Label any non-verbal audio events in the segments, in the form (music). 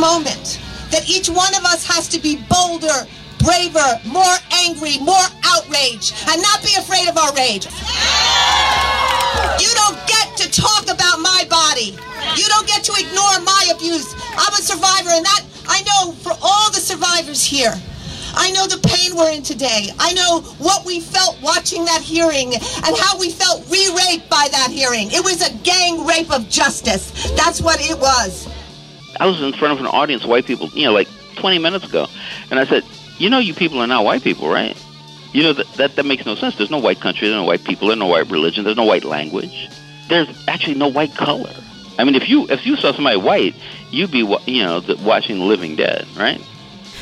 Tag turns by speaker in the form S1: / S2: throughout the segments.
S1: Moment that each one of us has to be bolder, braver, more angry, more outraged, and not be afraid of our rage. You don't get to talk about my body. You don't get to ignore my abuse. I'm a survivor, and that I know for all the survivors here. I know the pain we're in today. I know what we felt watching that hearing and how we felt re raped by that hearing. It was a gang rape of justice. That's what it was.
S2: I was in front of an audience, white people, you know, like 20 minutes ago, and I said, "You know, you people are not white people, right? You know that that, that makes no sense. There's no white country, there's no white people, there's no white religion, there's no white language. There's actually no white color. I mean, if you if you saw somebody white, you'd be you know watching The Living Dead, right?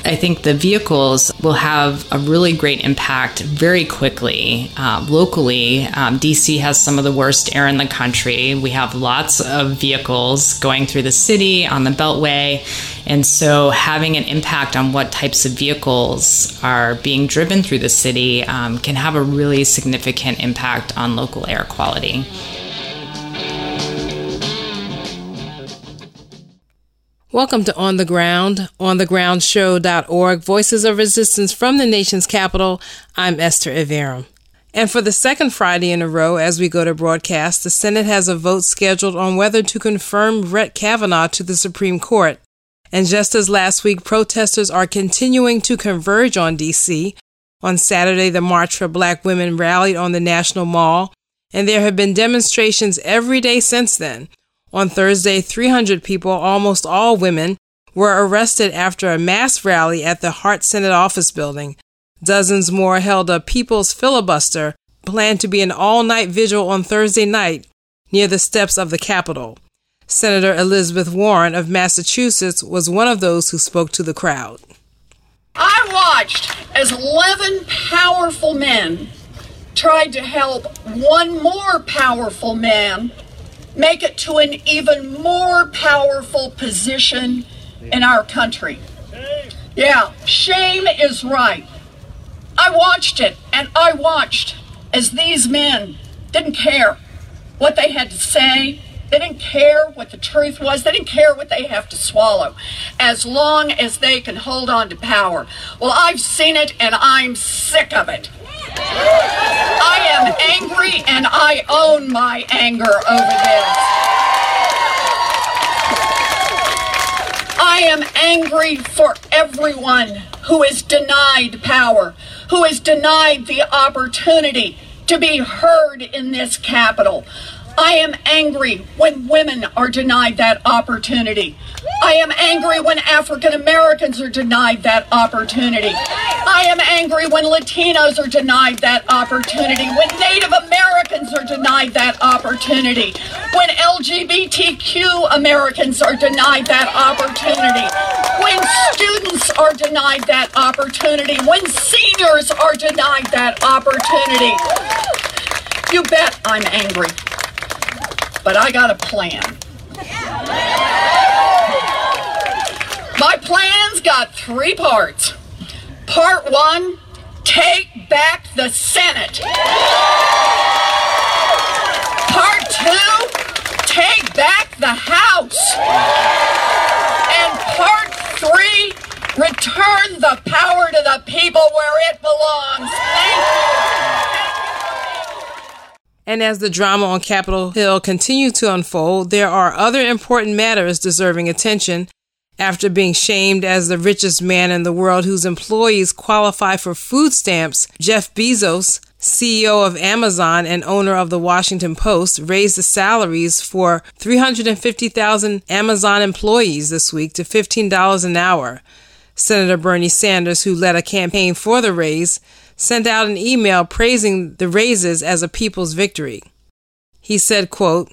S3: I think the vehicles will have a really great impact very quickly. Uh, locally, um, DC has some of the worst air in the country. We have lots of vehicles going through the city on the Beltway. And so, having an impact on what types of vehicles are being driven through the city um, can have a really significant impact on local air quality.
S4: Welcome to On the Ground, onthegroundshow.org, Voices of Resistance from the nation's capital. I'm Esther Iverem. And for the second Friday in a row, as we go to broadcast, the Senate has a vote scheduled on whether to confirm Brett Kavanaugh to the Supreme Court. And just as last week, protesters are continuing to converge on D.C. On Saturday, the March for Black Women rallied on the National Mall, and there have been demonstrations every day since then. On Thursday, 300 people, almost all women, were arrested after a mass rally at the Hart Senate office building. Dozens more held a people's filibuster planned to be an all night vigil on Thursday night near the steps of the Capitol. Senator Elizabeth Warren of Massachusetts was one of those who spoke to the crowd.
S5: I watched as 11 powerful men tried to help one more powerful man make it to an even more powerful position in our country. Yeah, shame is right. I watched it, and I watched as these men didn't care what they had to say. They didn't care what the truth was. They didn't care what they have to swallow as long as they can hold on to power. Well, I've seen it and I'm sick of it. I am angry and I own my anger over this. I am angry for everyone who is denied power, who is denied the opportunity to be heard in this capital. I am angry when women are denied that opportunity. I am angry when African Americans are denied that opportunity. I am angry when Latinos are denied that opportunity, when Native Americans are denied that opportunity, when LGBTQ Americans are denied that opportunity, when students are denied that opportunity, when seniors are denied that opportunity. You bet I'm angry but I got a plan. My plan's got three parts. Part one, take back the Senate. Part two, take back the House. And part three, return the power to the people where it belongs. Thank you.
S4: And as the drama on Capitol Hill continues to unfold, there are other important matters deserving attention. After being shamed as the richest man in the world whose employees qualify for food stamps, Jeff Bezos, CEO of Amazon and owner of the Washington Post, raised the salaries for 350,000 Amazon employees this week to $15 an hour. Senator Bernie Sanders, who led a campaign for the raise, sent out an email praising the raises as a people's victory. He said, quote,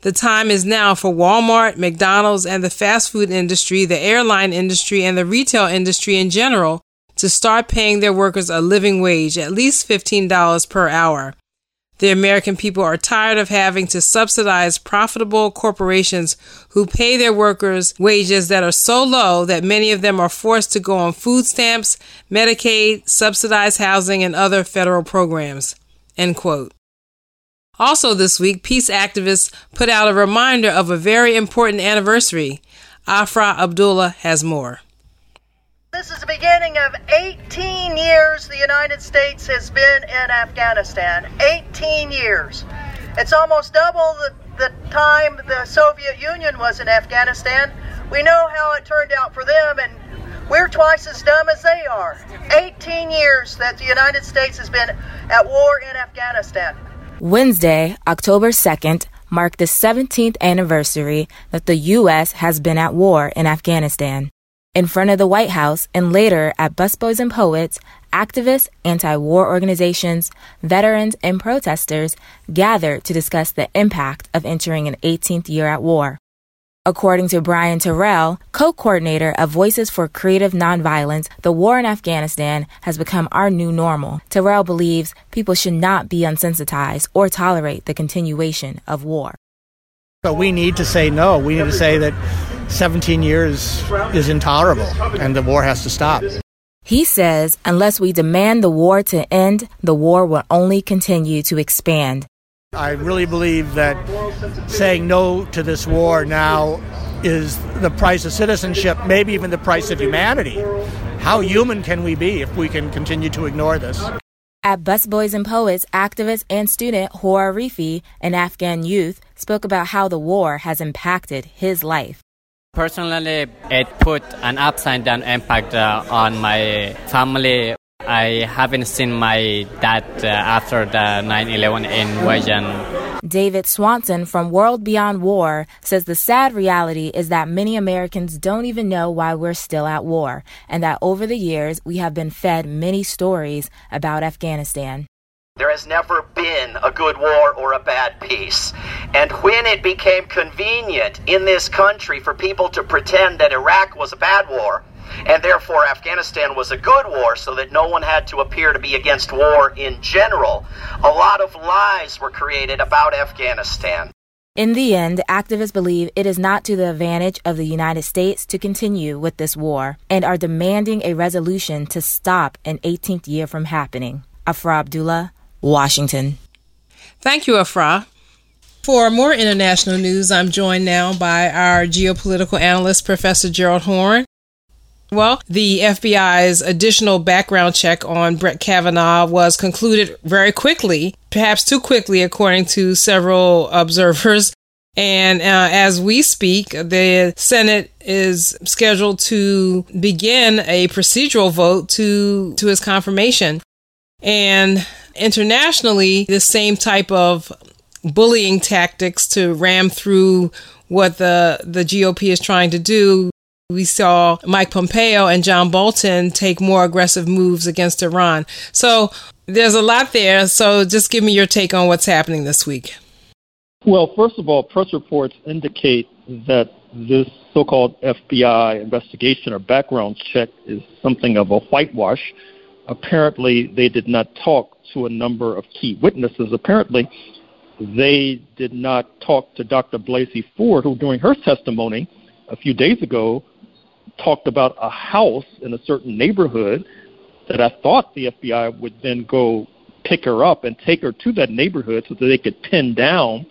S4: the time is now for Walmart, McDonald's, and the fast food industry, the airline industry, and the retail industry in general to start paying their workers a living wage, at least $15 per hour. The American people are tired of having to subsidize profitable corporations who pay their workers wages that are so low that many of them are forced to go on food stamps, Medicaid, subsidized housing, and other federal programs. End quote. Also, this week, peace activists put out a reminder of a very important anniversary. Afra Abdullah has more.
S6: This is the beginning of 18 years the United States has been in Afghanistan. 18 years. It's almost double the, the time the Soviet Union was in Afghanistan. We know how it turned out for them, and we're twice as dumb as they are. 18 years that the United States has been at war in Afghanistan.
S7: Wednesday, October 2nd, marked the 17th anniversary that the U.S. has been at war in Afghanistan in front of the White House and later at Busboys and Poets, activists, anti war organizations, veterans, and protesters gathered to discuss the impact of entering an 18th year at war. According to Brian Terrell, co coordinator of Voices for Creative Nonviolence, the war in Afghanistan has become our new normal. Terrell believes people should not be unsensitized or tolerate the continuation of war.
S8: But we need to say no. We need to say that 17 years is intolerable and the war has to stop.
S7: He says unless we demand the war to end, the war will only continue to expand.
S8: I really believe that saying no to this war now is the price of citizenship, maybe even the price of humanity. How human can we be if we can continue to ignore this?
S7: At Busboys and Poets, activist and student Hor Arifi, an Afghan youth, spoke about how the war has impacted his life.
S9: Personally, it put an upside down impact uh, on my family. I haven't seen my dad uh, after the 9 11 invasion.
S7: David Swanson from World Beyond War says the sad reality is that many Americans don't even know why we're still at war, and that over the years we have been fed many stories about Afghanistan.
S10: There has never been a good war or a bad peace. And when it became convenient in this country for people to pretend that Iraq was a bad war, and therefore Afghanistan was a good war so that no one had to appear to be against war in general, a lot of lies were created about Afghanistan.
S7: In the end, activists believe it is not to the advantage of the United States to continue with this war and are demanding a resolution to stop an 18th year from happening. Afra Abdullah, Washington.
S4: Thank you, Afra. For more international news, I'm joined now by our geopolitical analyst, Professor Gerald Horne. Well, the FBI's additional background check on Brett Kavanaugh was concluded very quickly, perhaps too quickly, according to several observers. And uh, as we speak, the Senate is scheduled to begin a procedural vote to to his confirmation. And internationally, the same type of bullying tactics to ram through what the, the GOP is trying to do. We saw Mike Pompeo and John Bolton take more aggressive moves against Iran. So there's a lot there. So just give me your take on what's happening this week.
S11: Well, first of all, press reports indicate that this so called FBI investigation or background check is something of a whitewash. Apparently, they did not talk to a number of key witnesses. Apparently, they did not talk to Dr. Blasey Ford, who during her testimony a few days ago talked about a house in a certain neighborhood that I thought the FBI would then go pick her up and take her to that neighborhood so that they could pin down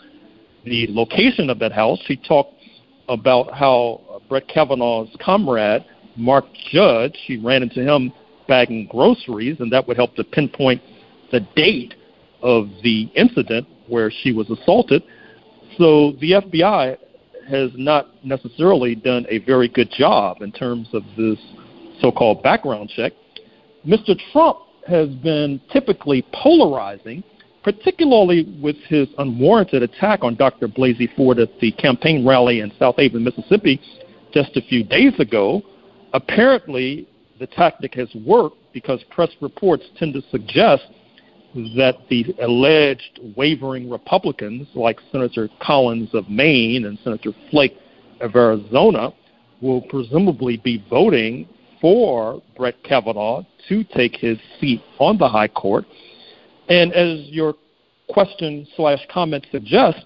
S11: the location of that house. She talked about how Brett Kavanaugh's comrade, Mark Judge, she ran into him bagging groceries, and that would help to pinpoint the date of the incident where she was assaulted. So the FBI has not necessarily done a very good job in terms of this so called background check. Mr. Trump has been typically polarizing, particularly with his unwarranted attack on Dr. Blasey Ford at the campaign rally in Southaven, Mississippi, just a few days ago. Apparently, the tactic has worked because press reports tend to suggest that the alleged wavering Republicans, like Senator Collins of Maine and Senator Flake of Arizona, will presumably be voting for Brett Kavanaugh to take his seat on the High Court. And as your question slash comment suggests,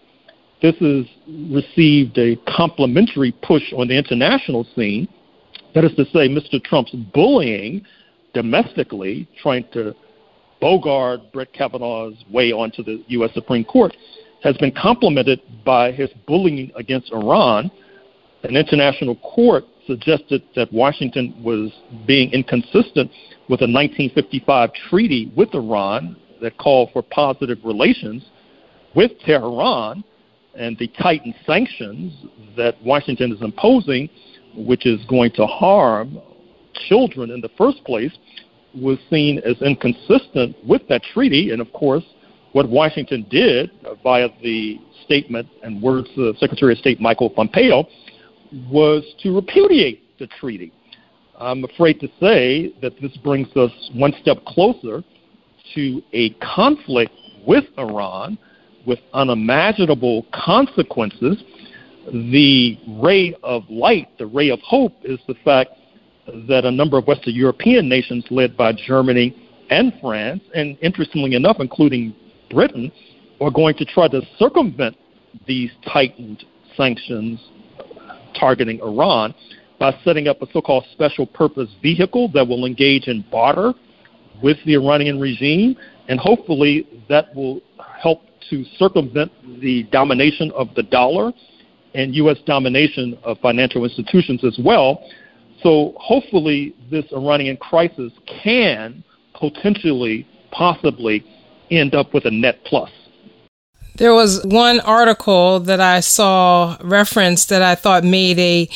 S11: this has received a complimentary push on the international scene. That is to say, Mr. Trump's bullying domestically, trying to bogart Brett Kavanaugh's way onto the U.S. Supreme Court, has been complemented by his bullying against Iran. An international court suggested that Washington was being inconsistent with a 1955 treaty with Iran that called for positive relations with Tehran and the tightened sanctions that Washington is imposing, which is going to harm children in the first place, was seen as inconsistent with that treaty. And of course, what Washington did uh, via the statement and words of Secretary of State Michael Pompeo was to repudiate the treaty. I'm afraid to say that this brings us one step closer to a conflict with Iran with unimaginable consequences. The ray of light, the ray of hope, is the fact that a number of Western European nations, led by Germany and France, and interestingly enough, including Britain, are going to try to circumvent these tightened sanctions targeting Iran by setting up a so called special purpose vehicle that will engage in barter with the Iranian regime, and hopefully that will help to circumvent the domination of the dollar and U.S. domination of financial institutions as well. So hopefully, this Iranian crisis can potentially, possibly, end up with a net plus.
S4: There was one article that I saw referenced that I thought made a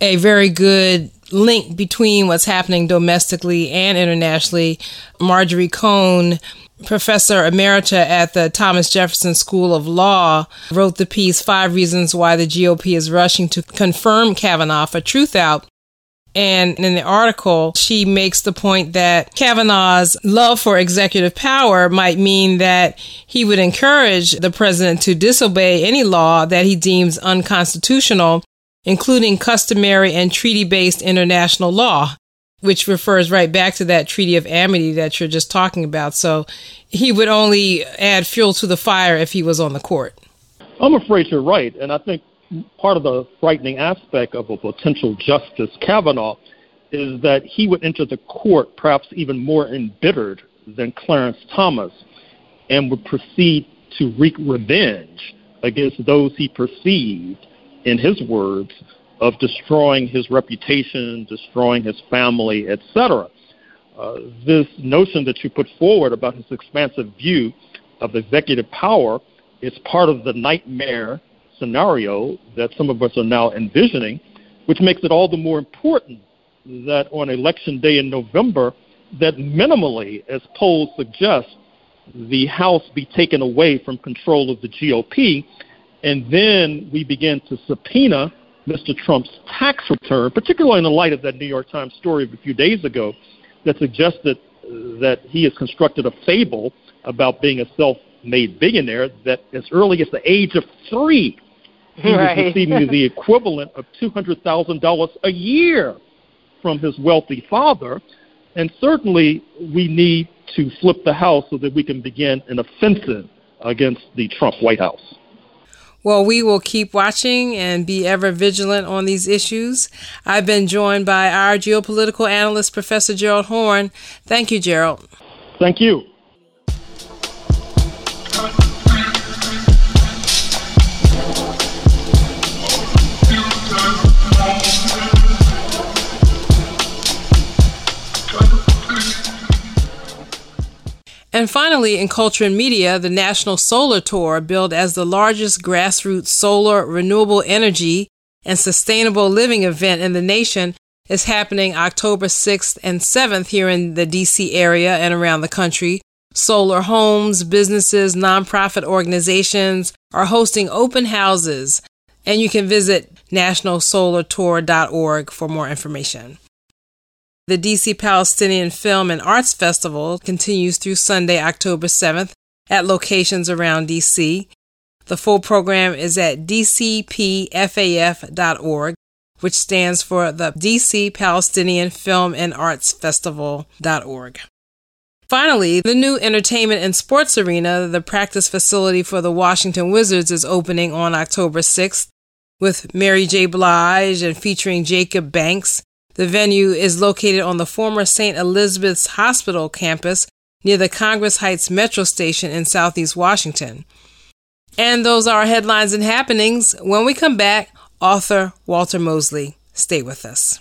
S4: a very good link between what's happening domestically and internationally. Marjorie Cohn, professor emerita at the Thomas Jefferson School of Law, wrote the piece Five Reasons Why the GOP is Rushing to Confirm Kavanaugh for Truth Out. And in the article, she makes the point that Kavanaugh's love for executive power might mean that he would encourage the president to disobey any law that he deems unconstitutional, including customary and treaty based international law, which refers right back to that Treaty of Amity that you're just talking about. So he would only add fuel to the fire if he was on the court.
S11: I'm afraid you're right. And I think part of the frightening aspect of a potential Justice Kavanaugh is that he would enter the court perhaps even more embittered than Clarence Thomas and would proceed to wreak revenge against those he perceived, in his words, of destroying his reputation, destroying his family, etc. Uh, this notion that you put forward about his expansive view of executive power is part of the nightmare scenario that some of us are now envisioning, which makes it all the more important that on election day in November, that minimally, as polls suggest, the House be taken away from control of the GOP, and then we begin to subpoena Mr. Trump's tax return, particularly in the light of that New York Times story of a few days ago that suggested uh, that he has constructed a fable about being a self made billionaire that as early as the age of three he right. was receiving the (laughs) equivalent of $200,000 a year from his wealthy father. And certainly, we need to flip the House so that we can begin an offensive against the Trump White House.
S4: Well, we will keep watching and be ever vigilant on these issues. I've been joined by our geopolitical analyst, Professor Gerald Horne. Thank you, Gerald.
S11: Thank you.
S4: And finally, in culture and media, the National Solar Tour, billed as the largest grassroots solar, renewable energy, and sustainable living event in the nation, is happening October 6th and 7th here in the DC area and around the country. Solar homes, businesses, nonprofit organizations are hosting open houses, and you can visit nationalsolartour.org for more information. The DC Palestinian Film and Arts Festival continues through Sunday, October 7th at locations around DC. The full program is at dcpfaf.org, which stands for the DC Palestinian Film and Arts Festival.org. Finally, the new entertainment and sports arena, the practice facility for the Washington Wizards, is opening on October 6th with Mary J. Blige and featuring Jacob Banks. The venue is located on the former St. Elizabeth's Hospital campus near the Congress Heights Metro Station in Southeast Washington. And those are our headlines and happenings. When we come back, author Walter Mosley. Stay with us.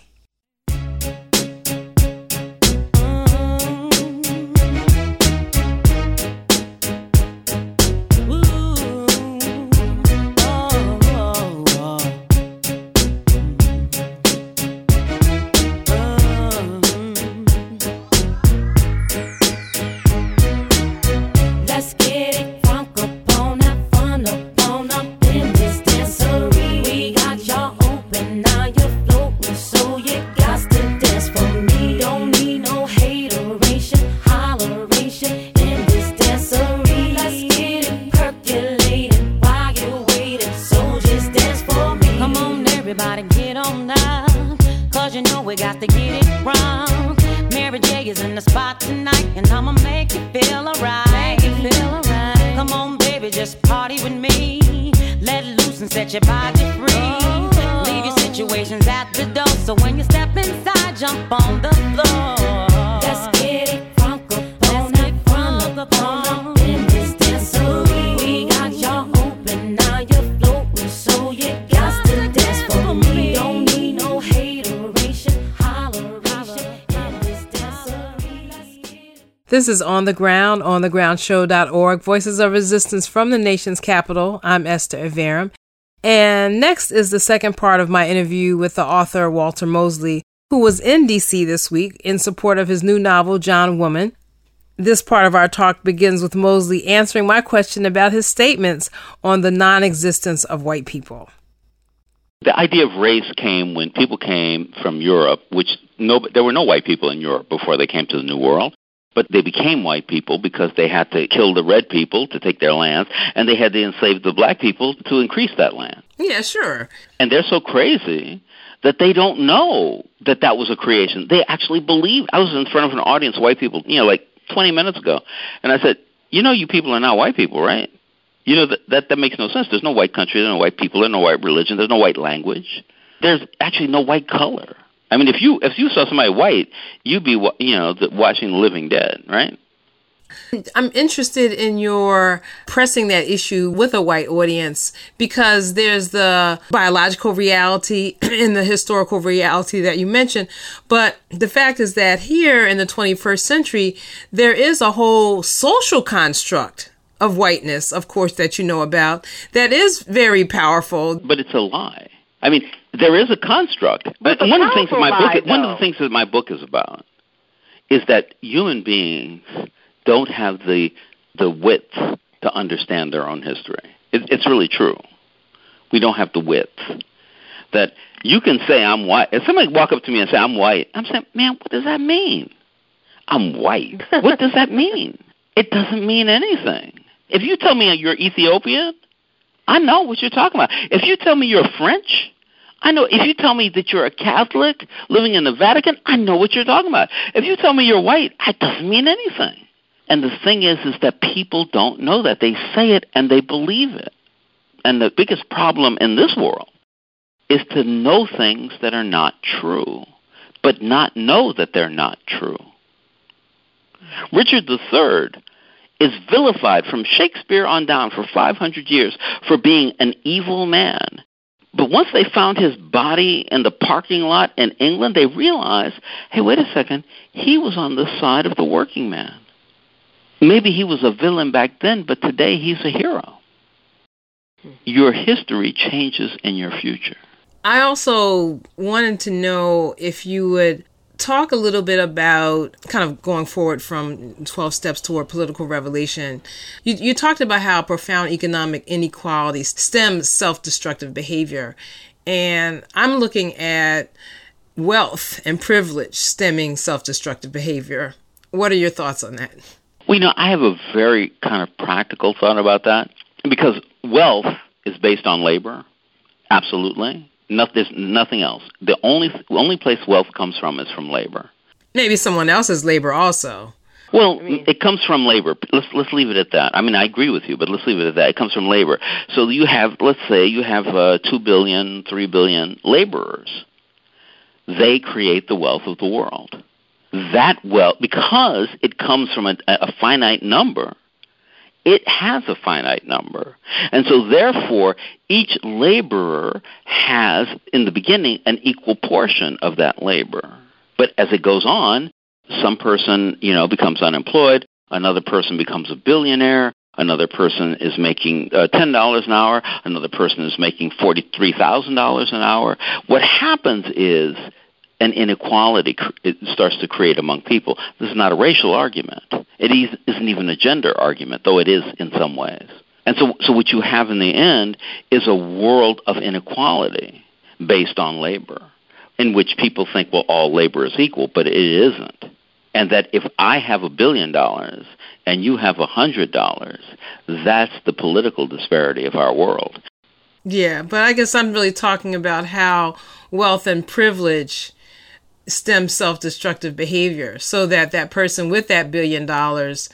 S4: This is On the Ground, onthegroundshow.org, Voices of Resistance from the nation's capital. I'm Esther Iverem. And next is the second part of my interview with the author Walter Mosley, who was in DC this week in support of his new novel, John Woman. This part of our talk begins with Mosley answering my question about his statements on the non existence of white people.
S2: The idea of race came when people came from Europe, which no, there were no white people in Europe before they came to the New World but they became white people because they had to kill the red people to take their lands, and they had to enslave the black people to increase that land.
S4: Yeah, sure.
S2: And they're so crazy that they don't know that that was a creation. They actually believe. I was in front of an audience of white people, you know, like 20 minutes ago, and I said, "You know, you people are not white people, right? You know that that, that makes no sense. There's no white country, there's no white people, there's no white religion, there's no white language. There's actually no white color." I mean, if you if you saw somebody white, you'd be you know watching The Living Dead, right?
S4: I'm interested in your pressing that issue with a white audience because there's the biological reality (clears throat) and the historical reality that you mentioned. But the fact is that here in the 21st century, there is a whole social construct of whiteness, of course, that you know about that is very powerful.
S2: But it's a lie. I mean, there is a construct. But one of the things that my book one of the things that my book is about is that human beings don't have the the wit to understand their own history. It, it's really true. We don't have the wit. That you can say I'm white. If somebody walk up to me and say I'm white, I'm saying, man, what does that mean? I'm white. what does that mean? It doesn't mean anything. If you tell me you're Ethiopian, I know what you're talking about. If you tell me you're French, I know. If you tell me that you're a Catholic living in the Vatican, I know what you're talking about. If you tell me you're white, it doesn't mean anything. And the thing is, is that people don't know that. They say it and they believe it. And the biggest problem in this world is to know things that are not true, but not know that they're not true. Richard III is vilified from Shakespeare on down for 500 years for being an evil man. But once they found his body in the parking lot in England, they realized, hey, wait a second, he was on the side of the working man. Maybe he was a villain back then, but today he's a hero. Your history changes in your future.
S4: I also wanted to know if you would talk a little bit about kind of going forward from 12 steps toward political revelation. You, you talked about how profound economic inequality stems self destructive behavior. And I'm looking at wealth and privilege stemming self destructive behavior. What are your thoughts on that?
S2: Well, you know, I have a very kind of practical thought about that because wealth is based on labor, absolutely. No, there's nothing else. The only only place wealth comes from is from labor.
S4: Maybe someone else's labor also.
S2: Well, I mean, it comes from labor. Let's let's leave it at that. I mean, I agree with you, but let's leave it at that. It comes from labor. So you have, let's say, you have uh, two billion, three billion laborers. They create the wealth of the world. That wealth, because it comes from a, a finite number, it has a finite number. And so, therefore, each laborer has, in the beginning, an equal portion of that labor. But as it goes on, some person, you know, becomes unemployed, another person becomes a billionaire, another person is making uh, $10 an hour, another person is making $43,000 an hour. What happens is an inequality it starts to create among people. This is not a racial argument. It isn't even a gender argument, though it is in some ways. And so, so what you have in the end is a world of inequality based on labor, in which people think, well, all labor is equal, but it isn't. And that if I have a billion dollars and you have a hundred dollars, that's the political disparity of our world.
S4: Yeah, but I guess I'm really talking about how wealth and privilege stem self-destructive behavior so that that person with that billion dollars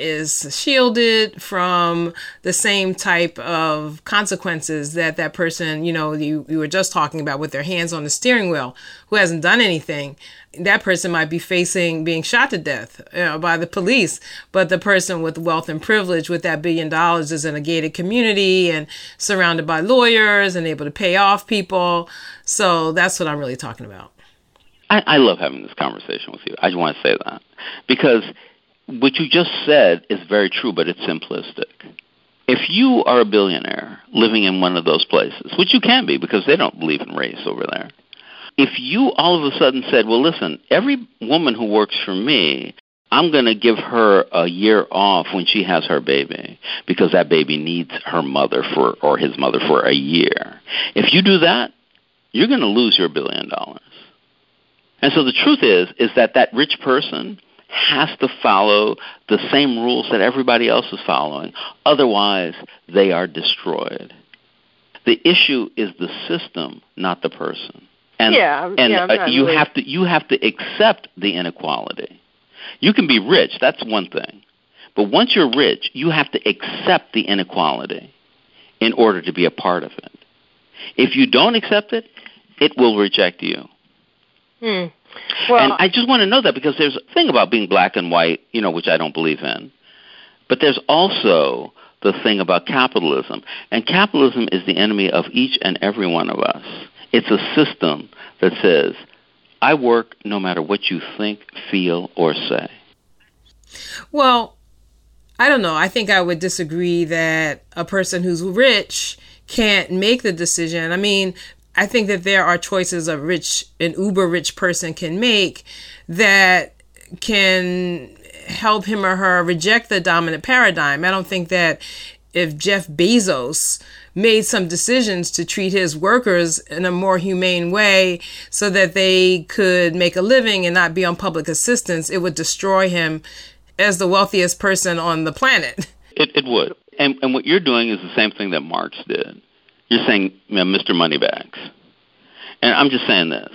S4: is shielded from the same type of consequences that that person, you know, you, you were just talking about with their hands on the steering wheel, who hasn't done anything. That person might be facing being shot to death you know, by the police, but the person with wealth and privilege with that billion dollars is in a gated community and surrounded by lawyers and able to pay off people. So that's what I'm really talking about.
S2: I, I love having this conversation with you. I just want to say that because what you just said is very true, but it's simplistic. If you are a billionaire living in one of those places, which you can be because they don't believe in race over there, if you all of a sudden said, well, listen, every woman who works for me, I'm going to give her a year off when she has her baby because that baby needs her mother for or his mother for a year. If you do that, you're going to lose your billion dollars. And so the truth is is that that rich person has to follow the same rules that everybody else is following. Otherwise, they are destroyed. The issue is the system, not the person. And,
S12: yeah,
S2: and
S12: yeah,
S2: uh, you
S12: really...
S2: have to you have to accept the inequality. You can be rich, that's one thing. But once you're rich, you have to accept the inequality in order to be a part of it. If you don't accept it, it will reject you.
S12: Hmm.
S2: Well, and I just want to know that because there's a thing about being black and white, you know, which I don't believe in. But there's also the thing about capitalism. And capitalism is the enemy of each and every one of us. It's a system that says, I work no matter what you think, feel, or say.
S4: Well, I don't know. I think I would disagree that a person who's rich can't make the decision. I mean, I think that there are choices a rich, an uber rich person can make that can help him or her reject the dominant paradigm. I don't think that if Jeff Bezos made some decisions to treat his workers in a more humane way so that they could make a living and not be on public assistance, it would destroy him as the wealthiest person on the planet.
S2: It, it would. And, and what you're doing is the same thing that Marx did. You're saying you know, Mr. Moneybags. And I'm just saying this.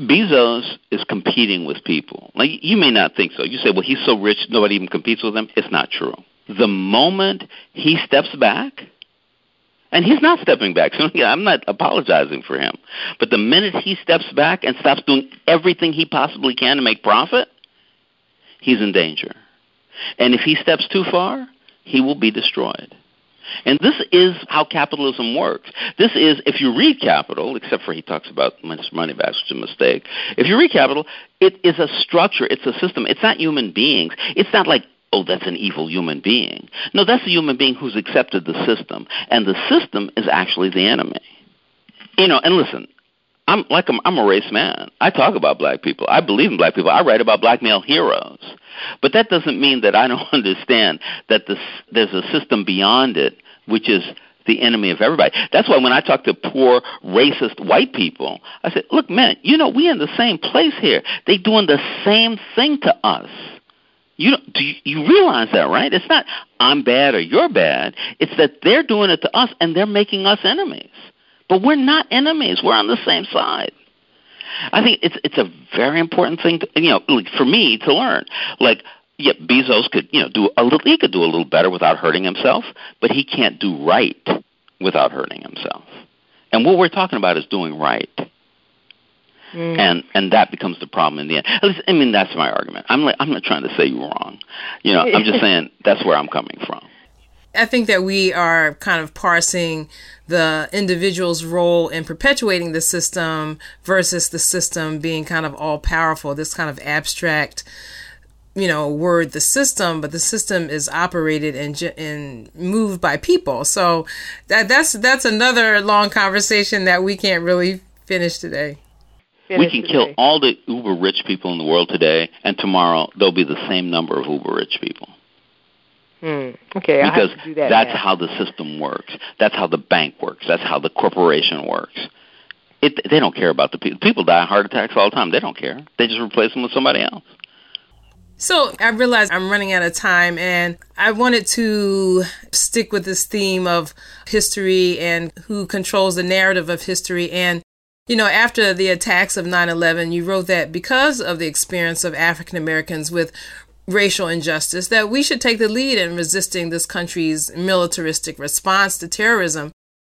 S2: Bezos is competing with people. Like you may not think so. You say, well, he's so rich, nobody even competes with him. It's not true. The moment he steps back, and he's not stepping back. So (laughs) I'm not apologizing for him. But the minute he steps back and stops doing everything he possibly can to make profit, he's in danger. And if he steps too far, he will be destroyed. And this is how capitalism works. This is, if you read Capital, except for he talks about money back, which is a mistake. If you read Capital, it is a structure, it's a system. It's not human beings. It's not like, oh, that's an evil human being. No, that's a human being who's accepted the system. And the system is actually the enemy. You know, and listen, I'm like I'm, I'm a race man. I talk about black people. I believe in black people. I write about black male heroes. But that doesn't mean that I don't (laughs) understand that this, there's a system beyond it which is the enemy of everybody. That's why when I talk to poor, racist white people, I say, look, man, you know, we're in the same place here. They're doing the same thing to us. You do you, you realize that, right? It's not I'm bad or you're bad. It's that they're doing it to us and they're making us enemies. But we're not enemies. We're on the same side. I think it's it's a very important thing, to, you know, like for me to learn. Like, yeah, Bezos could, you know, do a little. He could do a little better without hurting himself, but he can't do right without hurting himself. And what we're talking about is doing right. Mm. And and that becomes the problem in the end. At least, I mean, that's my argument. I'm like, I'm not trying to say you're wrong. You know, I'm just (laughs) saying that's where I'm coming from.
S4: I think that we are kind of parsing the individual's role in perpetuating the system versus the system being kind of all powerful, this kind of abstract, you know, word, the system, but the system is operated and, and moved by people. So that, that's, that's another long conversation that we can't really finish today.
S2: we can kill all the uber rich people in the world today, and tomorrow there'll be the same number of uber rich people.
S12: Hmm. Okay,
S2: because
S12: that
S2: that's
S12: now.
S2: how the system works. That's how the bank works. That's how the corporation works. It, they don't care about the people. People die of heart attacks all the time. They don't care. They just replace them with somebody else.
S4: So I realized I'm running out of time, and I wanted to stick with this theme of history and who controls the narrative of history. And you know, after the attacks of 9 11, you wrote that because of the experience of African Americans with racial injustice, that we should take the lead in resisting this country's militaristic response to terrorism.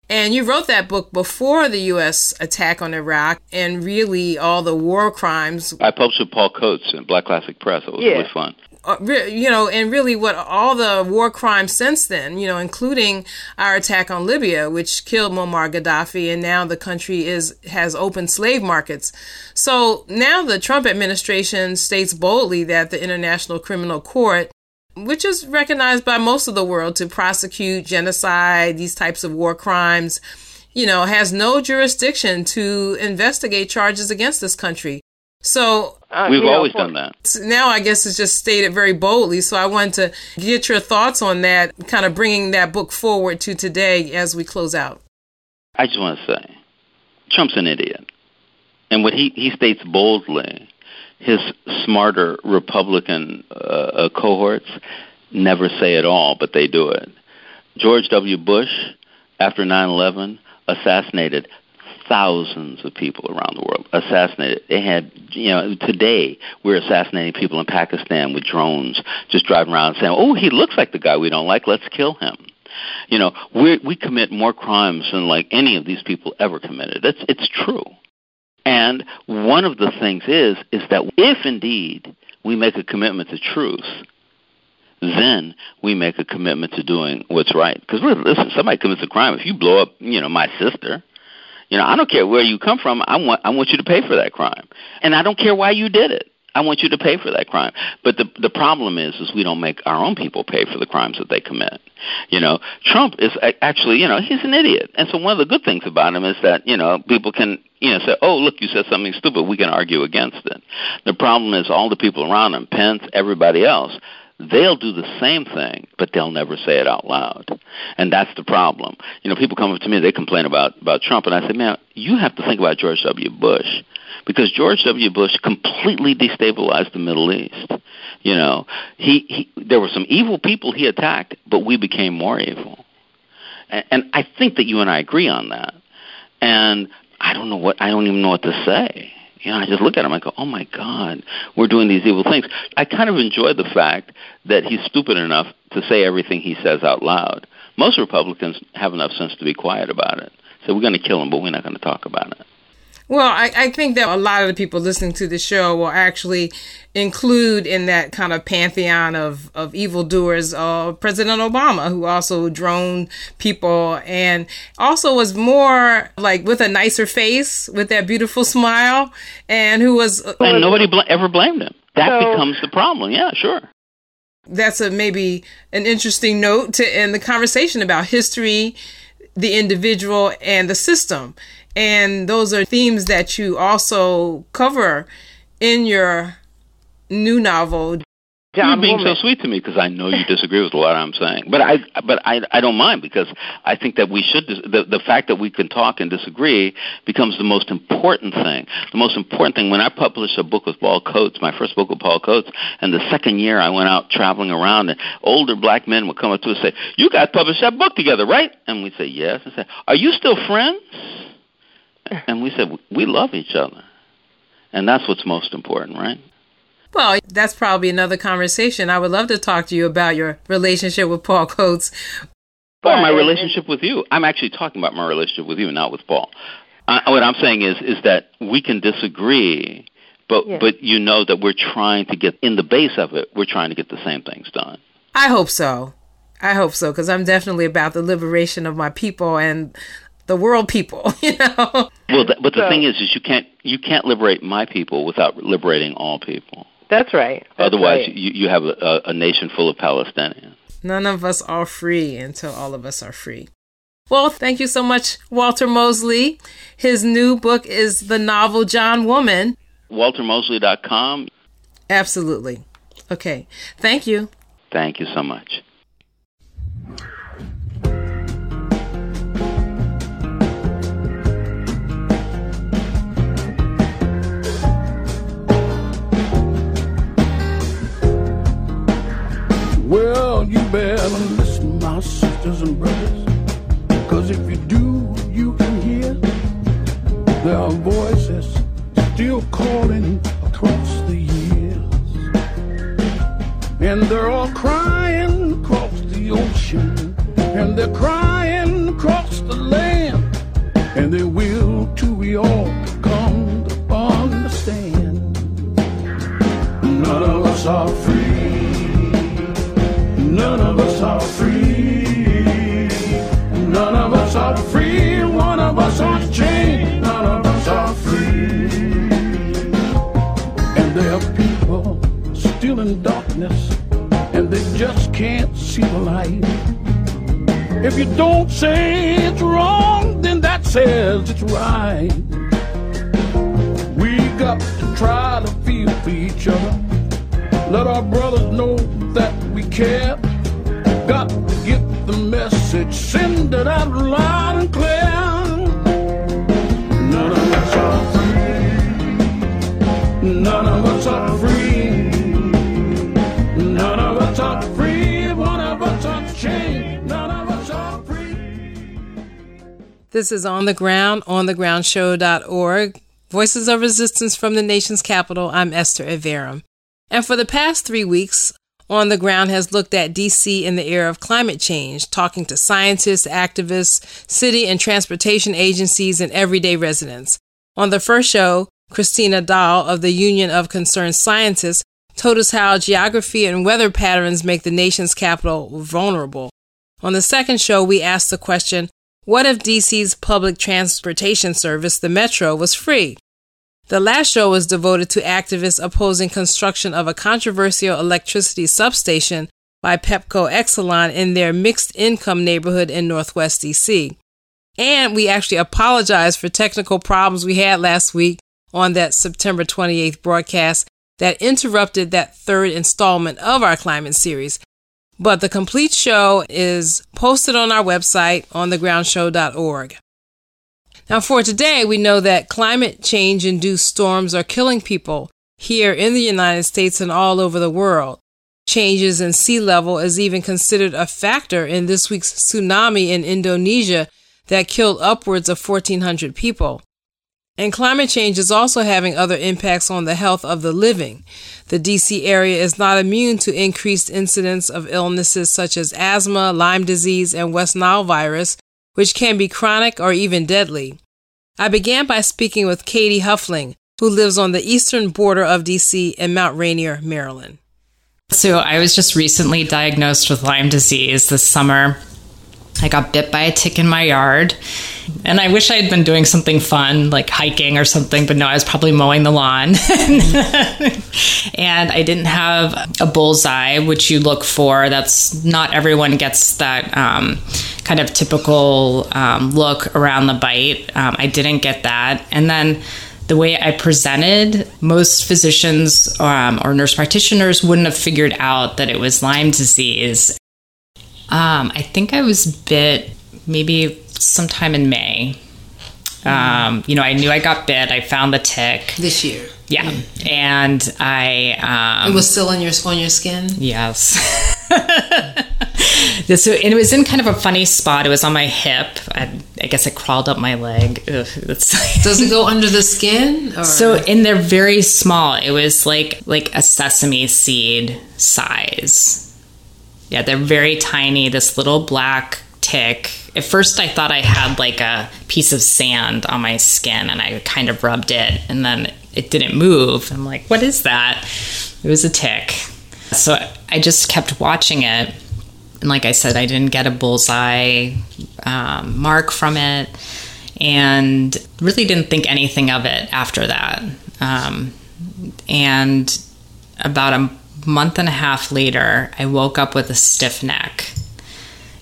S4: And you wrote that book before the U.S. attack on Iraq and really all the war crimes.
S2: I published with Paul Coates in Black Classic Press. It was
S4: yeah.
S2: really fun
S4: Uh, you know, and really what all the war crimes since then, you know, including our attack on Libya, which killed Muammar Gaddafi, and now the country is has open slave markets. So now the Trump administration states boldly that the International Criminal Court which is recognized by most of the world to prosecute genocide, these types of war crimes, you know, has no jurisdiction to investigate charges against this country. So
S2: uh, we've always know, done that.
S4: Now I guess it's just stated very boldly. So I wanted to get your thoughts on that, kind of bringing that book forward to today as we close out.
S2: I just want to say, Trump's an idiot, and what he he states boldly, his smarter Republican uh, uh cohorts never say it all, but they do it. George W. Bush, after 9/11, assassinated thousands of people around the world assassinated. They had, you know, today we're assassinating people in Pakistan with drones, just driving around saying, "Oh, he looks like the guy we don't like. Let's kill him." You know, we we commit more crimes than like any of these people ever committed. It's it's true. And one of the things is is that if indeed we make a commitment to truth, then we make a commitment to doing what's right. Because listen, somebody commits a crime. If you blow up, you know, my sister, you know, I don't care where you come from. I want I want you to pay for that crime, and I don't care why you did it. I want you to pay for that crime. But the the problem is, is we don't make our own people pay for the crimes that they commit. You know, Trump is actually, you know, he's an idiot. And so one of the good things about him is that you know people can you know say, oh look, you said something stupid. We can argue against it. The problem is all the people around him, Pence, everybody else, they'll do the same thing, but they'll never say it out loud. And that's the problem. You know, people come up to me, they complain about, about Trump, and I say, man, you have to think about George W. Bush. Because George W. Bush completely destabilized the Middle East. You know, he, he there were some evil people he attacked, but we became more evil. And, and I think that you and I agree on that. And I don't know what I don't even know what to say. You know, I just look at him. I go, "Oh my God, we're doing these evil things." I kind of enjoy the fact that he's stupid enough to say everything he says out loud. Most Republicans have enough sense to be quiet about it. So we're going to kill him, but we're not going to talk about it.
S4: Well, I, I think that a lot of the people listening to the show will actually include in that kind of pantheon of, of evildoers uh, President Obama, who also droned people and also was more like with a nicer face, with that beautiful (laughs) smile, and who was. Uh,
S2: and nobody bl- ever blamed him. That so, becomes the problem. Yeah, sure.
S4: That's a maybe an interesting note to end the conversation about history, the individual, and the system. And those are themes that you also cover in your new novel.
S2: You're being so sweet to me because I know you disagree with a lot I'm saying, but I but I I don't mind because I think that we should the the fact that we can talk and disagree becomes the most important thing. The most important thing when I published a book with Paul Coates, my first book with Paul Coates, and the second year I went out traveling around and older black men would come up to us and say, "You guys published that book together, right?" And we say, "Yes." And say, "Are you still friends?" (laughs) And we said, we love each other. And that's what's most important, right?
S4: Well, that's probably another conversation. I would love to talk to you about your relationship with Paul Coates.
S2: Or my relationship with you. I'm actually talking about my relationship with you, not with Paul. Uh, what I'm saying is, is that we can disagree, but
S12: Yeah.
S2: but you know that we're trying to get in the base of it. We're trying to get the same things done.
S4: I hope so. I hope so because I'm definitely about the liberation of my people and the world people. (laughs) You know.
S2: Well, th- but the
S12: So-
S2: thing is, is you can't you can't liberate my people without liberating all people.
S12: That's right. That's
S2: Otherwise,
S12: right.
S2: you you have a, a nation full of Palestinians.
S4: None of us are free until all of us are free. Well, thank you so much, Walter Mosley. His new book is the novel John Woman.
S2: WalterMosley.com.
S4: Absolutely. Okay. Thank you.
S2: Thank you so much.
S13: Well, you better listen, my sisters and brothers. Cause if you do, you can hear there are voices still calling across the years. And they're all crying across the ocean. And they're crying across the land. And they will till we all come to understand. None of us are free. Us are free. None of us are free. One of us are chained. None of us are free. And there are people still in darkness, and they just can't see the light. If you don't say it's wrong, then that says it's right. We got to try to feel for each other. Let our brothers know that we care. Got to get the message, send it out loud and clear. None of us are free. None of us are free. None of us are free. One of us are chained. None of us are free.
S4: This is On the Ground, onthegroundshow.org. Voices of Resistance from the nation's capital. I'm Esther Iverem. And for the past three weeks, On the Ground has looked at DC in the era of climate change, talking to scientists, activists, city and transportation agencies, and everyday residents. On the first show, Kristina Dahl of the Union of Concerned Scientists told us how geography and weather patterns make the nation's capital vulnerable. On the second show, we asked the question What if DC's public transportation service, the Metro, was free? The last show was devoted to activists opposing construction of a controversial electricity substation by Pepco Exelon in their mixed income neighborhood in Northwest DC. And we actually apologized for technical problems we had last week on that September 28th broadcast that interrupted that third installment of our climate series. But the complete show is posted on our website, onthegroundshow.org. Now, for today, we know that climate change induced storms are killing people here in the United States and all over the world. Changes in sea level is even considered a factor in this week's tsunami in Indonesia that killed upwards of 1,400 people. And climate change is also having other impacts on the health of the living. The DC area is not immune to increased incidence of illnesses such as asthma, Lyme disease, and West Nile virus, which can be chronic or even deadly. I began by speaking with Katie Huffling, who lives on the eastern border of DC in Mount Rainier, Maryland.
S3: So I was just recently diagnosed with Lyme disease this summer. I got bit by a tick in my yard. And I wish I had been doing something fun, like hiking or something, but no, I was probably mowing the lawn. (laughs) and I didn't have a bullseye, which you look for. That's not everyone gets that um, kind of typical um, look around the bite. Um, I didn't get that. And then the way I presented, most physicians um, or nurse practitioners wouldn't have figured out that it was Lyme disease. Um, I think I was bit maybe sometime in May. Um, you know, I knew I got bit. I found the tick
S4: this year.
S3: Yeah, and I um,
S4: it was still on your on your skin.
S3: Yes. (laughs) so and it was in kind of a funny spot. It was on my hip. I, I I guess it crawled up my leg. Ugh,
S4: Does it go (laughs) under the skin? Or?
S3: So, and they're very small. It was like like a sesame seed size. Yeah, they're very tiny. This little black tick. At first, I thought I had like a piece of sand on my skin, and I kind of rubbed it, and then it didn't move. I'm like, what is that? It was a tick. So I just kept watching it. And like I said, I didn't get a bullseye um, mark from it and really didn't think anything of it after that. Um, and about a month and a half later, I woke up with a stiff neck.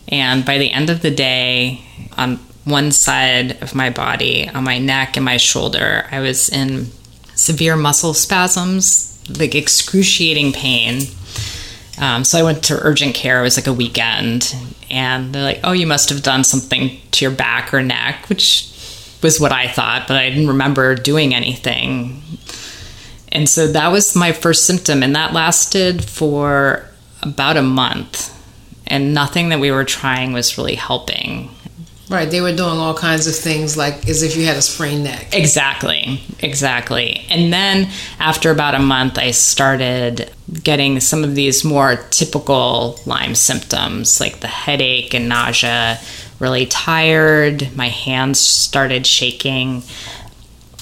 S3: And by the end of the day, on one side of my body, on my neck and my shoulder, I was in severe muscle spasms, like excruciating pain. Um, so I went to urgent care. It was like a weekend, and they're like, "Oh, you must have done something to your back or neck," which was what I thought, but I didn't remember doing anything. And so that was my first symptom, and that lasted for about a month. And nothing that we were trying was really helping.
S4: Right, they were doing all kinds of things like as if you had a sprained neck.
S3: Exactly, exactly. And then after about a month, I started getting some of these more typical Lyme symptoms like the headache and nausea, really tired, my hands started shaking.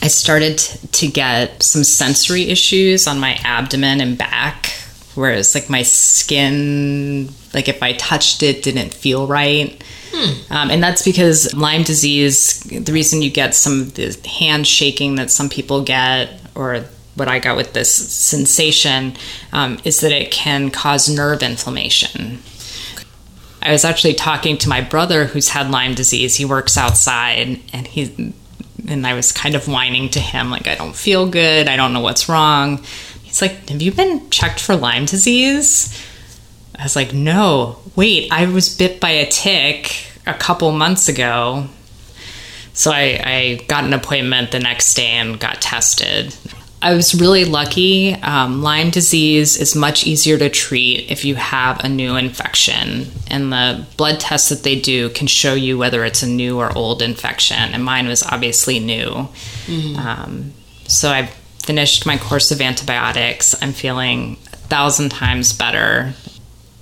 S3: I started to get some sensory issues on my abdomen and back, whereas like my skin, like if I touched it, didn't feel right. Hmm. Um, and that's because Lyme disease, the reason you get some of the hand shaking that some people get, or what I got with this sensation, um, is that it can cause nerve inflammation. I was actually talking to my brother who's had Lyme disease. He works outside, and he and I was kind of whining to him, like, I don't feel good. I don't know what's wrong. He's like, Have you been checked for Lyme disease? I was like, No, wait, I was bit by a tick a couple months ago. So I, I got an appointment the next day and got tested. I was really lucky. Um, Lyme disease is much easier to treat if you have a new infection, and the blood tests that they do can show you whether it's a new or old infection. And mine was obviously new. Mm-hmm. Um, so I finished my course of antibiotics. I'm feeling a thousand times better,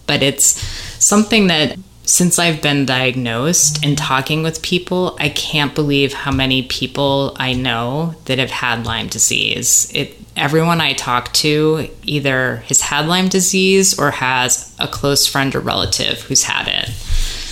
S3: but it's something that since I've been diagnosed and talking with people, I can't believe how many people I know that have had Lyme disease. It everyone I talk to either has had Lyme disease or has a close friend or relative who's had it.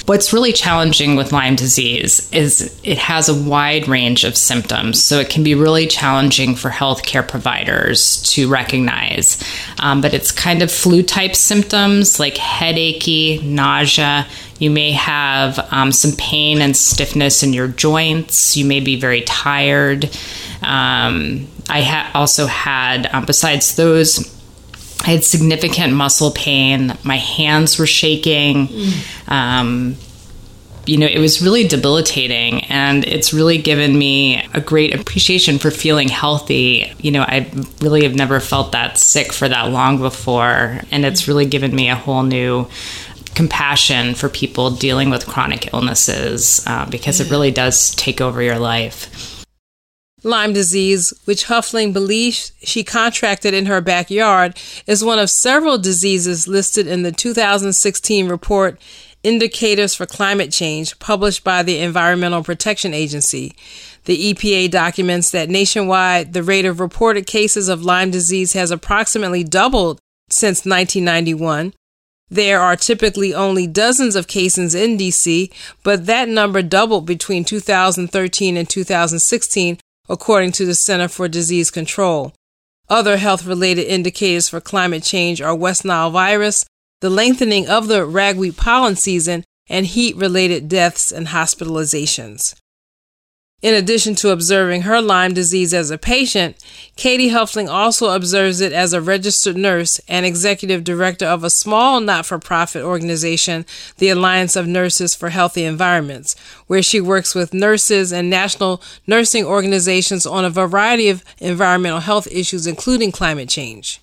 S3: What's really challenging with Lyme disease is it has a wide range of symptoms, so it can be really challenging for healthcare providers to recognize. Um, but it's kind of flu type symptoms like headachy, nausea. You may have um, some pain and stiffness in your joints. You may be very tired. Um, I ha- also had, um, besides those, I had significant muscle pain. My hands were shaking. Mm. You know, it was really debilitating, and it's really given me a great appreciation for feeling healthy. You know, I really have never felt that sick for that long before, and it's really given me a whole new compassion for people dealing with chronic illnesses uh, because it really does take over your life.
S4: Lyme disease, which Huffling believes she contracted in her backyard, is one of several diseases listed in the 2016 report Indicators for Climate Change, published by the Environmental Protection Agency. The EPA documents that nationwide the rate of reported cases of Lyme disease has approximately doubled since 1991. There are typically only dozens of cases in DC, but that number doubled between 2013 and 2016 according to the Center for Disease Control. Other health related indicators for climate change are West Nile virus, the lengthening of the ragweed pollen season, and heat related deaths and hospitalizations. In addition to observing her Lyme disease as a patient, Katie Huffling also observes it as a registered nurse and executive director of a small not for profit organization, the Alliance of Nurses for Healthy Environments, where she works with nurses and national nursing organizations on a variety of environmental health issues, including climate change.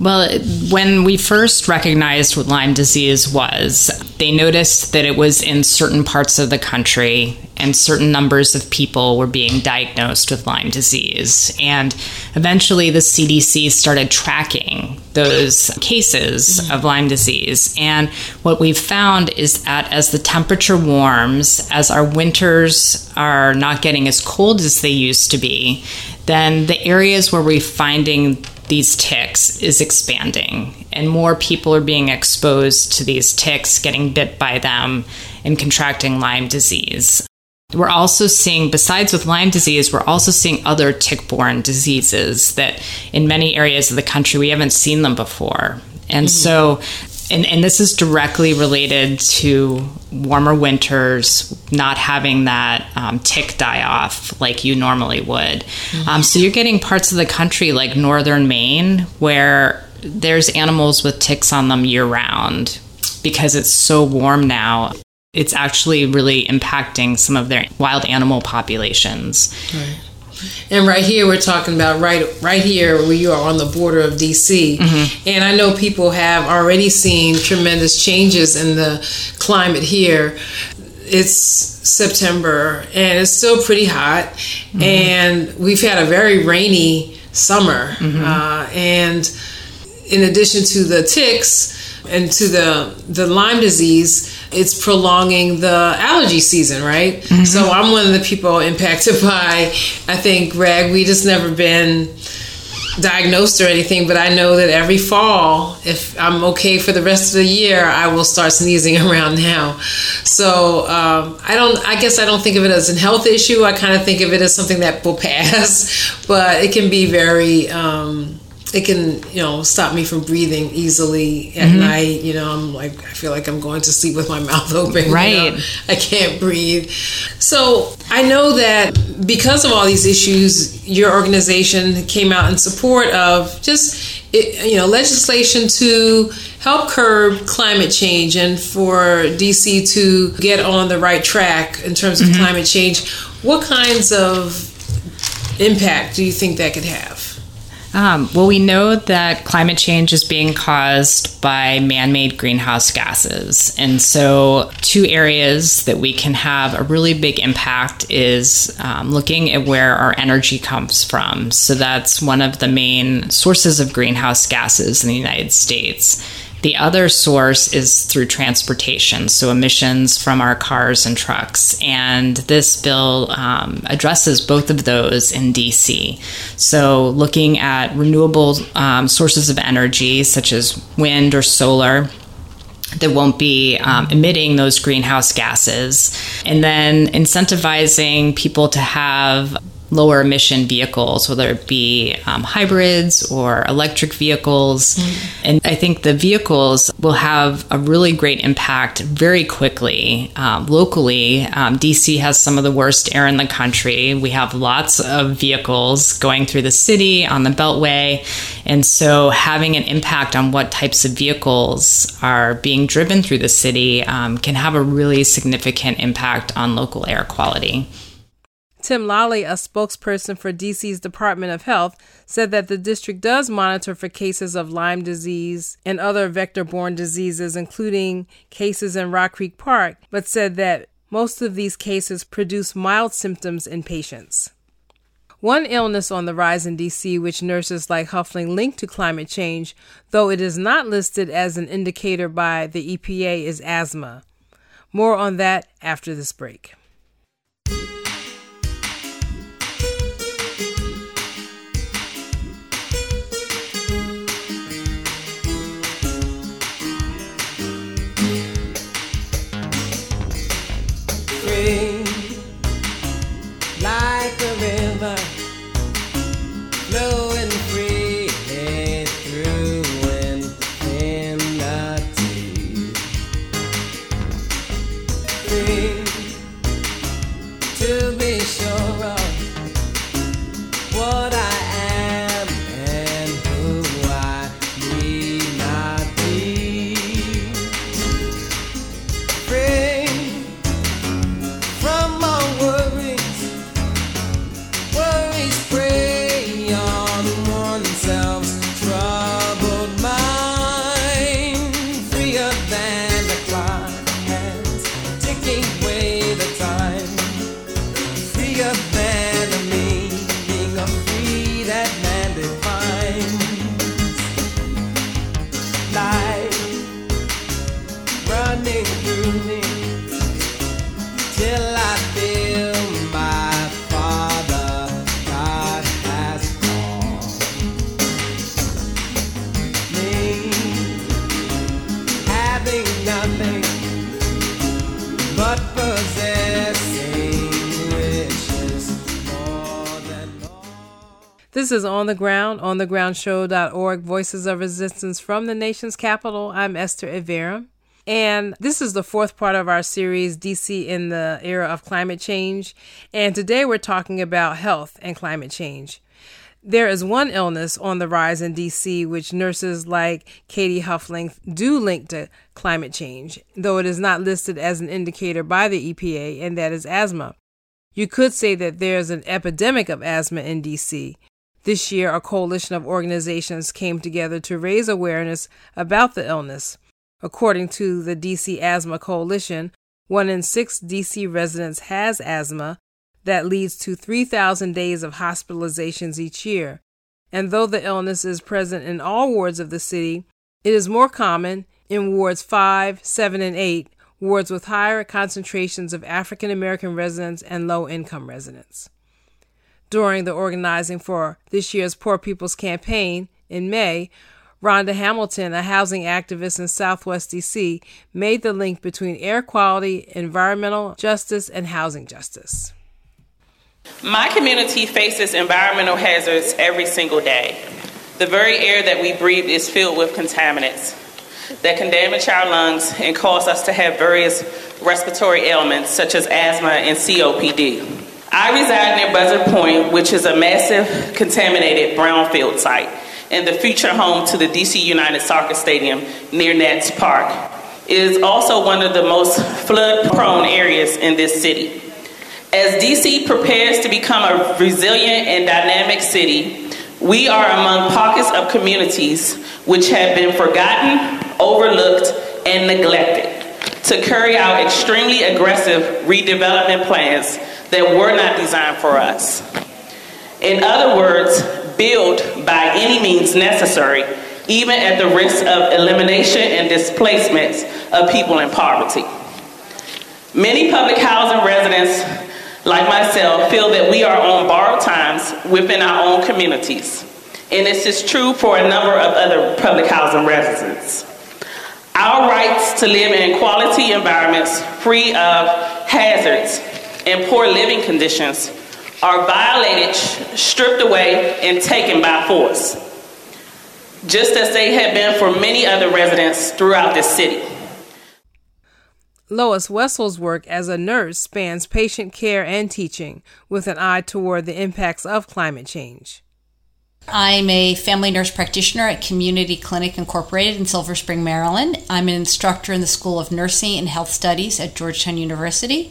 S3: Well, when we first recognized what Lyme disease was, they noticed that it was in certain parts of the country and certain numbers of people were being diagnosed with Lyme disease. And eventually the CDC started tracking those cases of Lyme disease. And what we've found is that as the temperature warms, as our winters are not getting as cold as they used to be, then the areas where we're finding these ticks is expanding and more people are being exposed to these ticks, getting bit by them, and contracting Lyme disease. We're also seeing, besides with Lyme disease, we're also seeing other tick borne diseases that in many areas of the country we haven't seen them before. And mm-hmm. so and, and this is directly related to warmer winters, not having that um, tick die off like you normally would. Mm-hmm. Um, so you're getting parts of the country like northern Maine where there's animals with ticks on them year round because it's so warm now. It's actually really impacting some of their wild animal populations.
S4: Right. And right here, we're talking about right right here where you are on the border of DC. Mm-hmm. And I know people have already seen tremendous changes in the climate here. It's September and it's still pretty hot, mm-hmm. and we've had a very rainy summer. Mm-hmm. Uh, and in addition to the ticks and to the the Lyme disease, it's prolonging the allergy season, right? Mm-hmm. So I'm one of the people impacted (laughs) by, I think, ragweed has never been diagnosed or anything, but I know that every fall, if I'm okay for the rest of the year, I will start sneezing (laughs) around now. So um, I don't. I guess I don't think of it as a health issue. I kind of think of it as something that will (laughs) pass, but it can be very. Um, it can you know stop me from breathing easily at mm-hmm. night you know i'm like i feel like i'm going to sleep with my (laughs) mouth open
S3: right
S4: you know? i can't breathe so i know that because of all these issues your organization came out in support of just you know legislation to help curb climate change and for dc to get on the right track in terms of mm-hmm. climate change what kinds of impact do you think that could have
S3: um, well, we know that climate change is being caused by man made greenhouse gases. And so, two areas that we can have a really big impact is um, looking at where our energy comes from. So, that's one of the main sources of greenhouse gases in the United States. The other source is through transportation, so emissions from our cars and trucks. And this bill um, addresses both of those in DC. So, looking at renewable um, sources of energy, such as wind or solar, that won't be um, emitting those greenhouse gases, and then incentivizing people to have lower emission vehicles, whether it be um, hybrids or electric vehicles. Mm-hmm. And I think the vehicles will have a really great impact very quickly. Um, locally, um, DC has some of the worst air in the country. We have lots of vehicles going through the city on the Beltway. And so having an impact on what types of vehicles are being driven through the city um, can have a really significant impact on local air quality.
S4: Tim Lally, a spokesperson for DC's Department of Health, said that the district does monitor for cases of Lyme disease and other vector borne diseases, including cases in Rock Creek Park, but said that most of these cases produce mild symptoms in patients. One illness on the rise in DC, which nurses like Huffling link to climate change, though it is not listed as an indicator by the EPA, is asthma. More on that after this break. This is On the Ground, onthegroundshow.org, Voices of Resistance from the nation's capital. I'm Esther Iverem. And this is the fourth part of our series, DC in the Era of Climate Change. And today we're talking about health and climate change. There is one illness on the rise in DC which nurses like Katie Huffling do link to climate change, though it is not listed as an indicator by the EPA, and that is asthma. You could say that there's an epidemic of asthma in DC. This year, a coalition of organizations came together to raise awareness about the illness. According to the DC Asthma Coalition, one in six DC residents has asthma, that leads to 3,000 days of hospitalizations each year. And though the illness is present in all wards of the city, it is more common in wards 5, 7, and 8, wards with higher concentrations of African American residents and low income residents. During the organizing for this year's Poor People's Campaign in May, Rhonda Hamilton, a housing activist in Southwest DC, made the link between air quality, environmental justice, and housing justice.
S14: My community faces environmental hazards every single day. The very air that we breathe is filled with contaminants that can damage our lungs and cause us to have various respiratory ailments such as asthma and COPD. I reside near Buzzard Point, which is a massive contaminated brownfield site and the future home to the DC United Soccer Stadium near Nats Park. It is also one of the most flood prone areas in this city. As DC prepares to become a resilient and dynamic city, we are among pockets of communities which have been forgotten, overlooked, and neglected to carry out extremely aggressive redevelopment plans that were not designed for us. In other words, build by any means necessary, even at the risk of elimination and displacement of people in poverty. Many public housing residents like myself, feel that we are on borrowed times within our own communities. And this is true for a number of other public housing residents. Our rights to live in quality environments free of hazards and poor living conditions are violated, stripped away, and taken by force, just as they have been for many other residents throughout this city.
S4: Lois Wessel's work as a nurse spans patient care and teaching with an eye toward the impacts of climate change.
S15: I'm a family nurse practitioner at Community Clinic Incorporated in Silver Spring, Maryland. I'm an instructor in the School of Nursing and Health Studies at Georgetown University,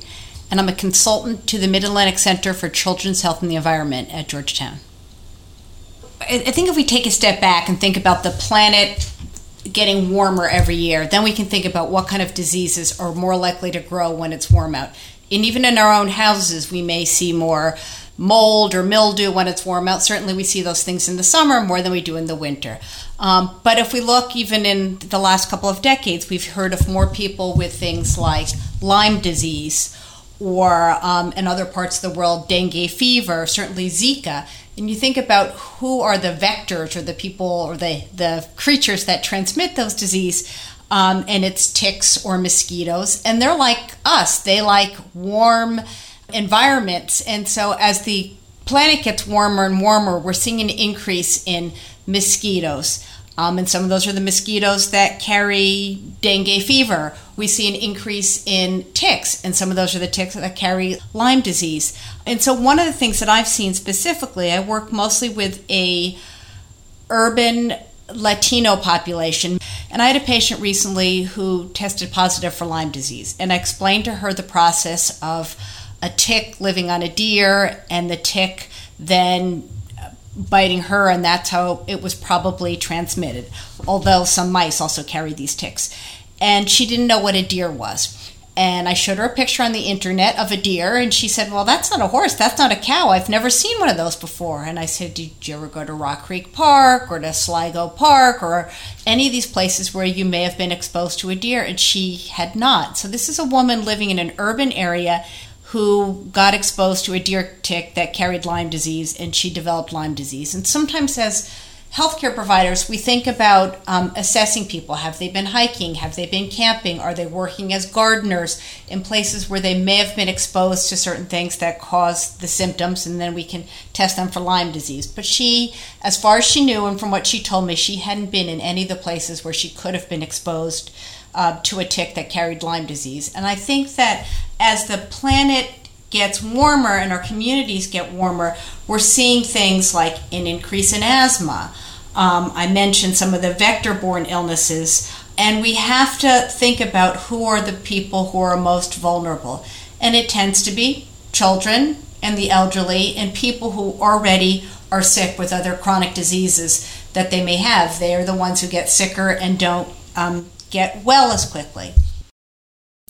S15: and I'm a consultant to the Mid Atlantic Center for Children's Health and the Environment at Georgetown. I think if we take a step back and think about the planet getting warmer every year, then we can think about what kind of diseases are more likely to grow when it's warm out. And even in our own houses, we may see more mold or mildew when it's warm out. Certainly, we see those things in the summer more than we do in the winter. Um, but if we look even in the last couple of decades, we've heard of more people with things like Lyme disease or um, in other parts of the world, dengue fever, certainly Zika and you think about who are the vectors or the people or the, the creatures that transmit those disease um, and it's ticks or mosquitoes and they're like us they like warm environments and so as the planet gets warmer and warmer we're seeing an increase in mosquitoes um, and some of those are the mosquitoes that carry dengue fever. We see an increase in ticks, and some of those are the ticks that carry Lyme disease. And so, one of the things that I've seen specifically, I work mostly with a urban Latino population. And I had a patient recently who tested positive for Lyme disease. And I explained to her the process of a tick living on a deer and the tick then biting her, and that's how it was probably transmitted. Although some mice also carry these ticks. And she didn't know what a deer was. And I showed her a picture on the internet of a deer, and she said, Well, that's not a horse. That's not a cow. I've never seen one of those before. And I said, Did you ever go to Rock Creek Park or to Sligo Park or any of these places where you may have been exposed to a deer? And she had not. So this is a woman living in an urban area who got exposed to a deer tick that carried Lyme disease and she developed Lyme disease. And sometimes as healthcare providers, we think about um, assessing people. Have they been hiking? Have they been camping? Are they working as gardeners in places where they may have been exposed to certain things that cause the symptoms? And then we can test them for Lyme disease. But she, as far as she knew, and from what she told me, she hadn't been in any of the places where she could have been exposed uh, to a tick that carried Lyme disease. And I think that as the planet gets warmer and our communities get warmer, we're seeing things like an increase in asthma. Um, I mentioned some of the vector borne illnesses, and we have to think about who are the people who are most vulnerable. And it tends to be children and the elderly and people who already are sick with other chronic diseases that they may have. They are the ones who get sicker and don't um, get well as quickly.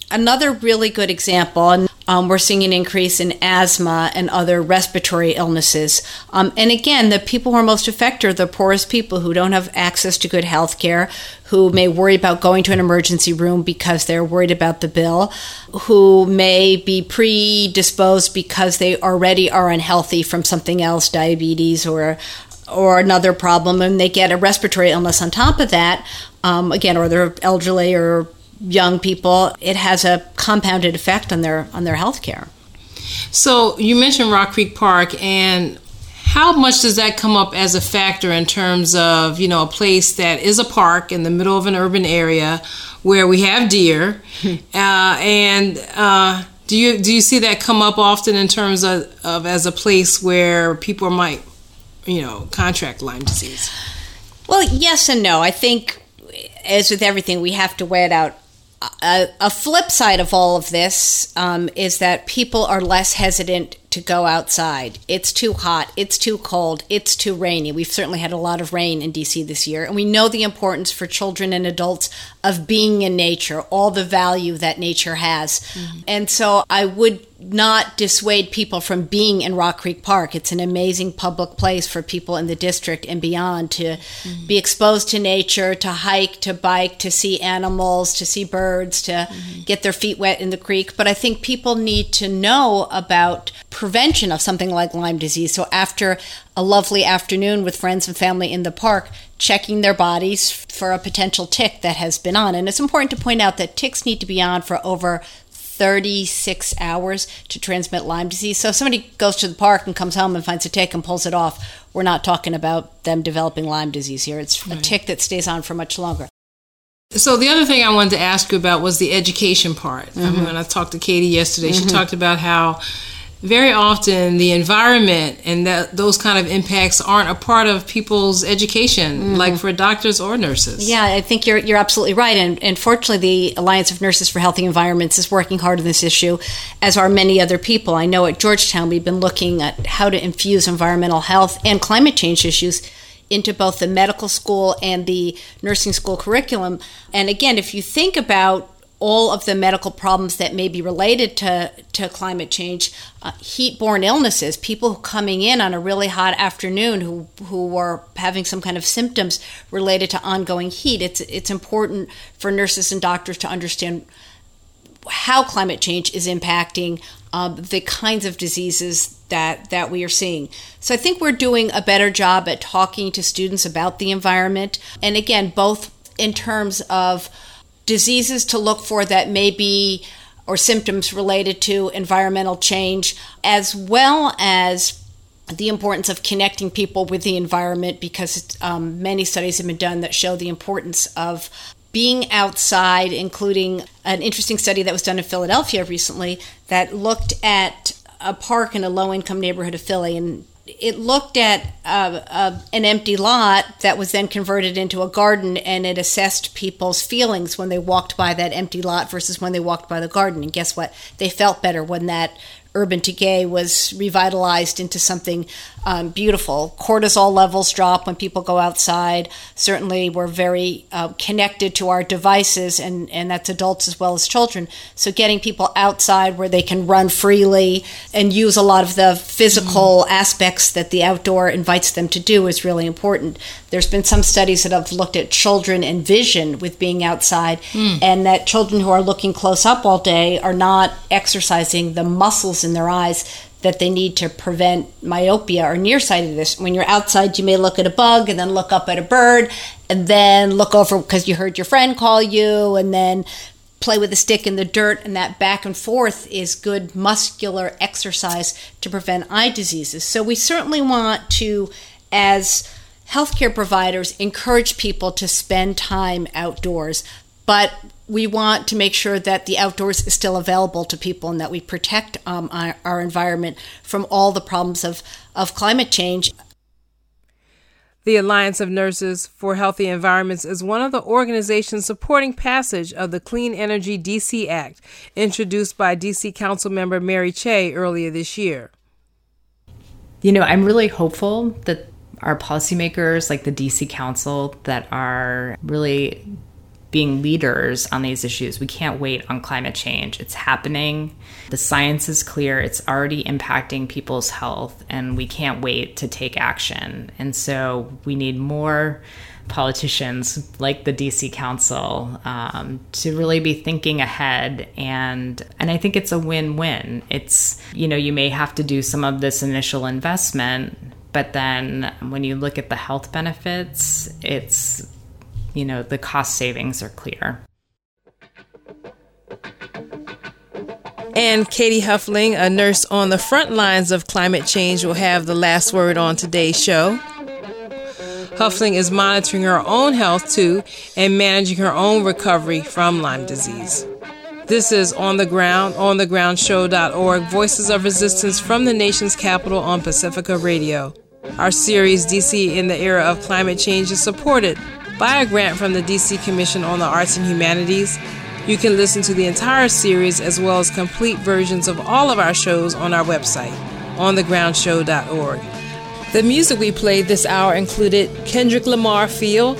S15: Another really good example, and um, we're seeing an increase in asthma and other respiratory illnesses. Um, and again, the people who are most affected are the poorest people who don't have access to good health care, who may worry about going to an emergency room because they're worried about the bill, who may be predisposed because they already are unhealthy from something else, diabetes or or another problem, and they get a respiratory illness on top of that. Um, again, or they're elderly or young people, it has a compounded effect on their on their health care.
S4: So you mentioned Rock Creek Park and how much does that come up as a factor in terms of you know a place that is a park in the middle of an urban area where we have deer (laughs) uh, and uh, do you do you see that come up often in terms of, of as a place where people might you know contract Lyme disease?
S15: Well, yes and no. I think as with everything, we have to weigh it out a, a, flip side of all of this um, is that people are less hesitant to go outside. It's too hot, it's too cold, it's too rainy. We've certainly had a lot of rain in DC this year, and we know the importance for children and adults of being in nature, all the value that nature has. Mm-hmm. And so I would not dissuade people from being in Rock Creek Park. It's an amazing public place for people in the district and beyond to mm-hmm. be exposed to nature, to hike, to bike, to see animals, to see birds, to mm-hmm. get their feet wet in the creek. But I think people need to know about prevention of something like Lyme disease. So after a lovely afternoon with friends and family in the park, checking their bodies for a potential tick that has been on. And it's important to point out that ticks need to be on for over 36 hours to transmit Lyme disease. So if somebody goes to the park and comes home and finds a tick and pulls it off, we're not talking about them developing Lyme disease here. It's right. a tick that stays on for much longer.
S4: So the other thing I wanted to ask you about was the education part. Mm-hmm. I mean, when I talked to Katie yesterday, mm-hmm. she talked about how very often the environment and that those kind of impacts aren't a part of people's education mm-hmm. like for doctors or nurses.
S15: Yeah i think you're, you're absolutely right. And, and fortunately the alliance of nurses for healthy environments is working hard on this issue as are many other people. I know at georgetown we've been looking at how to infuse environmental health and climate change issues into both the medical school and the nursing school curriculum. And again if you think about all of the medical problems that may be related to, to climate change, uh, heat borne illnesses, people coming in on a really hot afternoon who, who are having some kind of symptoms related to ongoing heat. It's, it's important for nurses and doctors to understand how climate change is impacting um, the kinds of diseases that, that we are seeing. So I think we're doing a better job at talking to students about the environment. And again, both in terms of diseases to look for that may be or symptoms related to environmental change, as well as the importance of connecting people with the environment because um, many studies have been done that show the importance of being outside, including an interesting study that was done in Philadelphia recently that looked at a park in a low income neighborhood of Philly. And it looked at uh, uh, an empty lot that was then converted into a garden and it assessed people's feelings when they walked by that empty lot versus when they walked by the garden. And guess what? They felt better when that urban decay was revitalized into something um, beautiful. Cortisol levels drop when people go outside. Certainly, we're very uh, connected to our devices, and, and that's adults as well as children. So, getting people outside where they can run freely and use a lot of the physical mm. aspects that the outdoor invites them to do is really important. There's been some studies that have looked at children and vision with being outside, mm. and that children who are looking close up all day are not exercising the muscles in their eyes that they need to prevent myopia or nearsightedness. When you're outside, you may look at a bug and then look up at a bird and then look over because you heard your friend call you and then play with a stick in the dirt and that back and forth is good muscular exercise to prevent eye diseases. So we certainly want to as healthcare providers encourage people to spend time outdoors, but we want to make sure that the outdoors is still available to people and that we protect um, our, our environment from all the problems of, of climate change.
S4: The Alliance of Nurses for Healthy Environments is one of the organizations supporting passage of the Clean Energy DC Act, introduced by DC Councilmember Mary Cheh earlier this year.
S3: You know, I'm really hopeful that our policymakers, like the DC Council, that are really being leaders on these issues. We can't wait on climate change. It's happening. The science is clear. It's already impacting people's health, and we can't wait to take action. And so we need more politicians like the DC Council um, to really be thinking ahead and and I think it's a win-win. It's you know you may have to do some of this initial investment, but then when you look at the health benefits, it's you know, the cost savings are clear.
S4: And Katie Huffling, a nurse on the front lines of climate change, will have the last word on today's show. Huffling is monitoring her own health too and managing her own recovery from Lyme disease. This is On the Ground, onthegroundshow.org, Voices of Resistance from the nation's capital on Pacifica Radio. Our series, DC in the Era of Climate Change, is supported by a grant from the DC Commission on the Arts and Humanities. You can listen to the entire series as well as complete versions of all of our shows on our website, onthegroundshow.org. The music we played this hour included Kendrick Lamar Feel,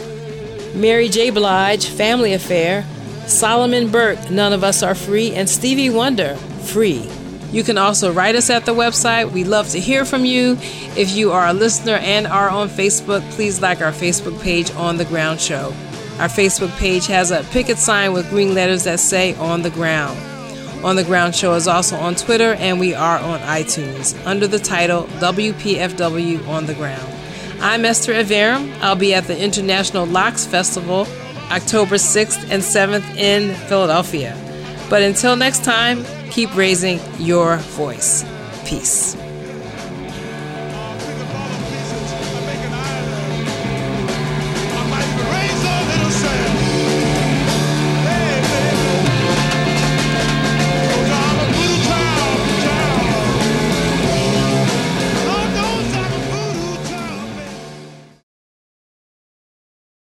S4: Mary J. Blige, Family Affair, Solomon Burke, None of Us Are Free, and Stevie Wonder, Free. You can also write us at the website. We love to hear from you. If you are a listener and are on Facebook, please like our Facebook page on the Ground Show. Our Facebook page has a picket sign with green letters that say On the Ground. On the Ground Show is also on Twitter and we are on iTunes under the title WPFW On the Ground. I'm Esther Iverem. I'll be at the International Locs Festival October 6th and 7th in Philadelphia. But until next time, keep raising your voice. Peace.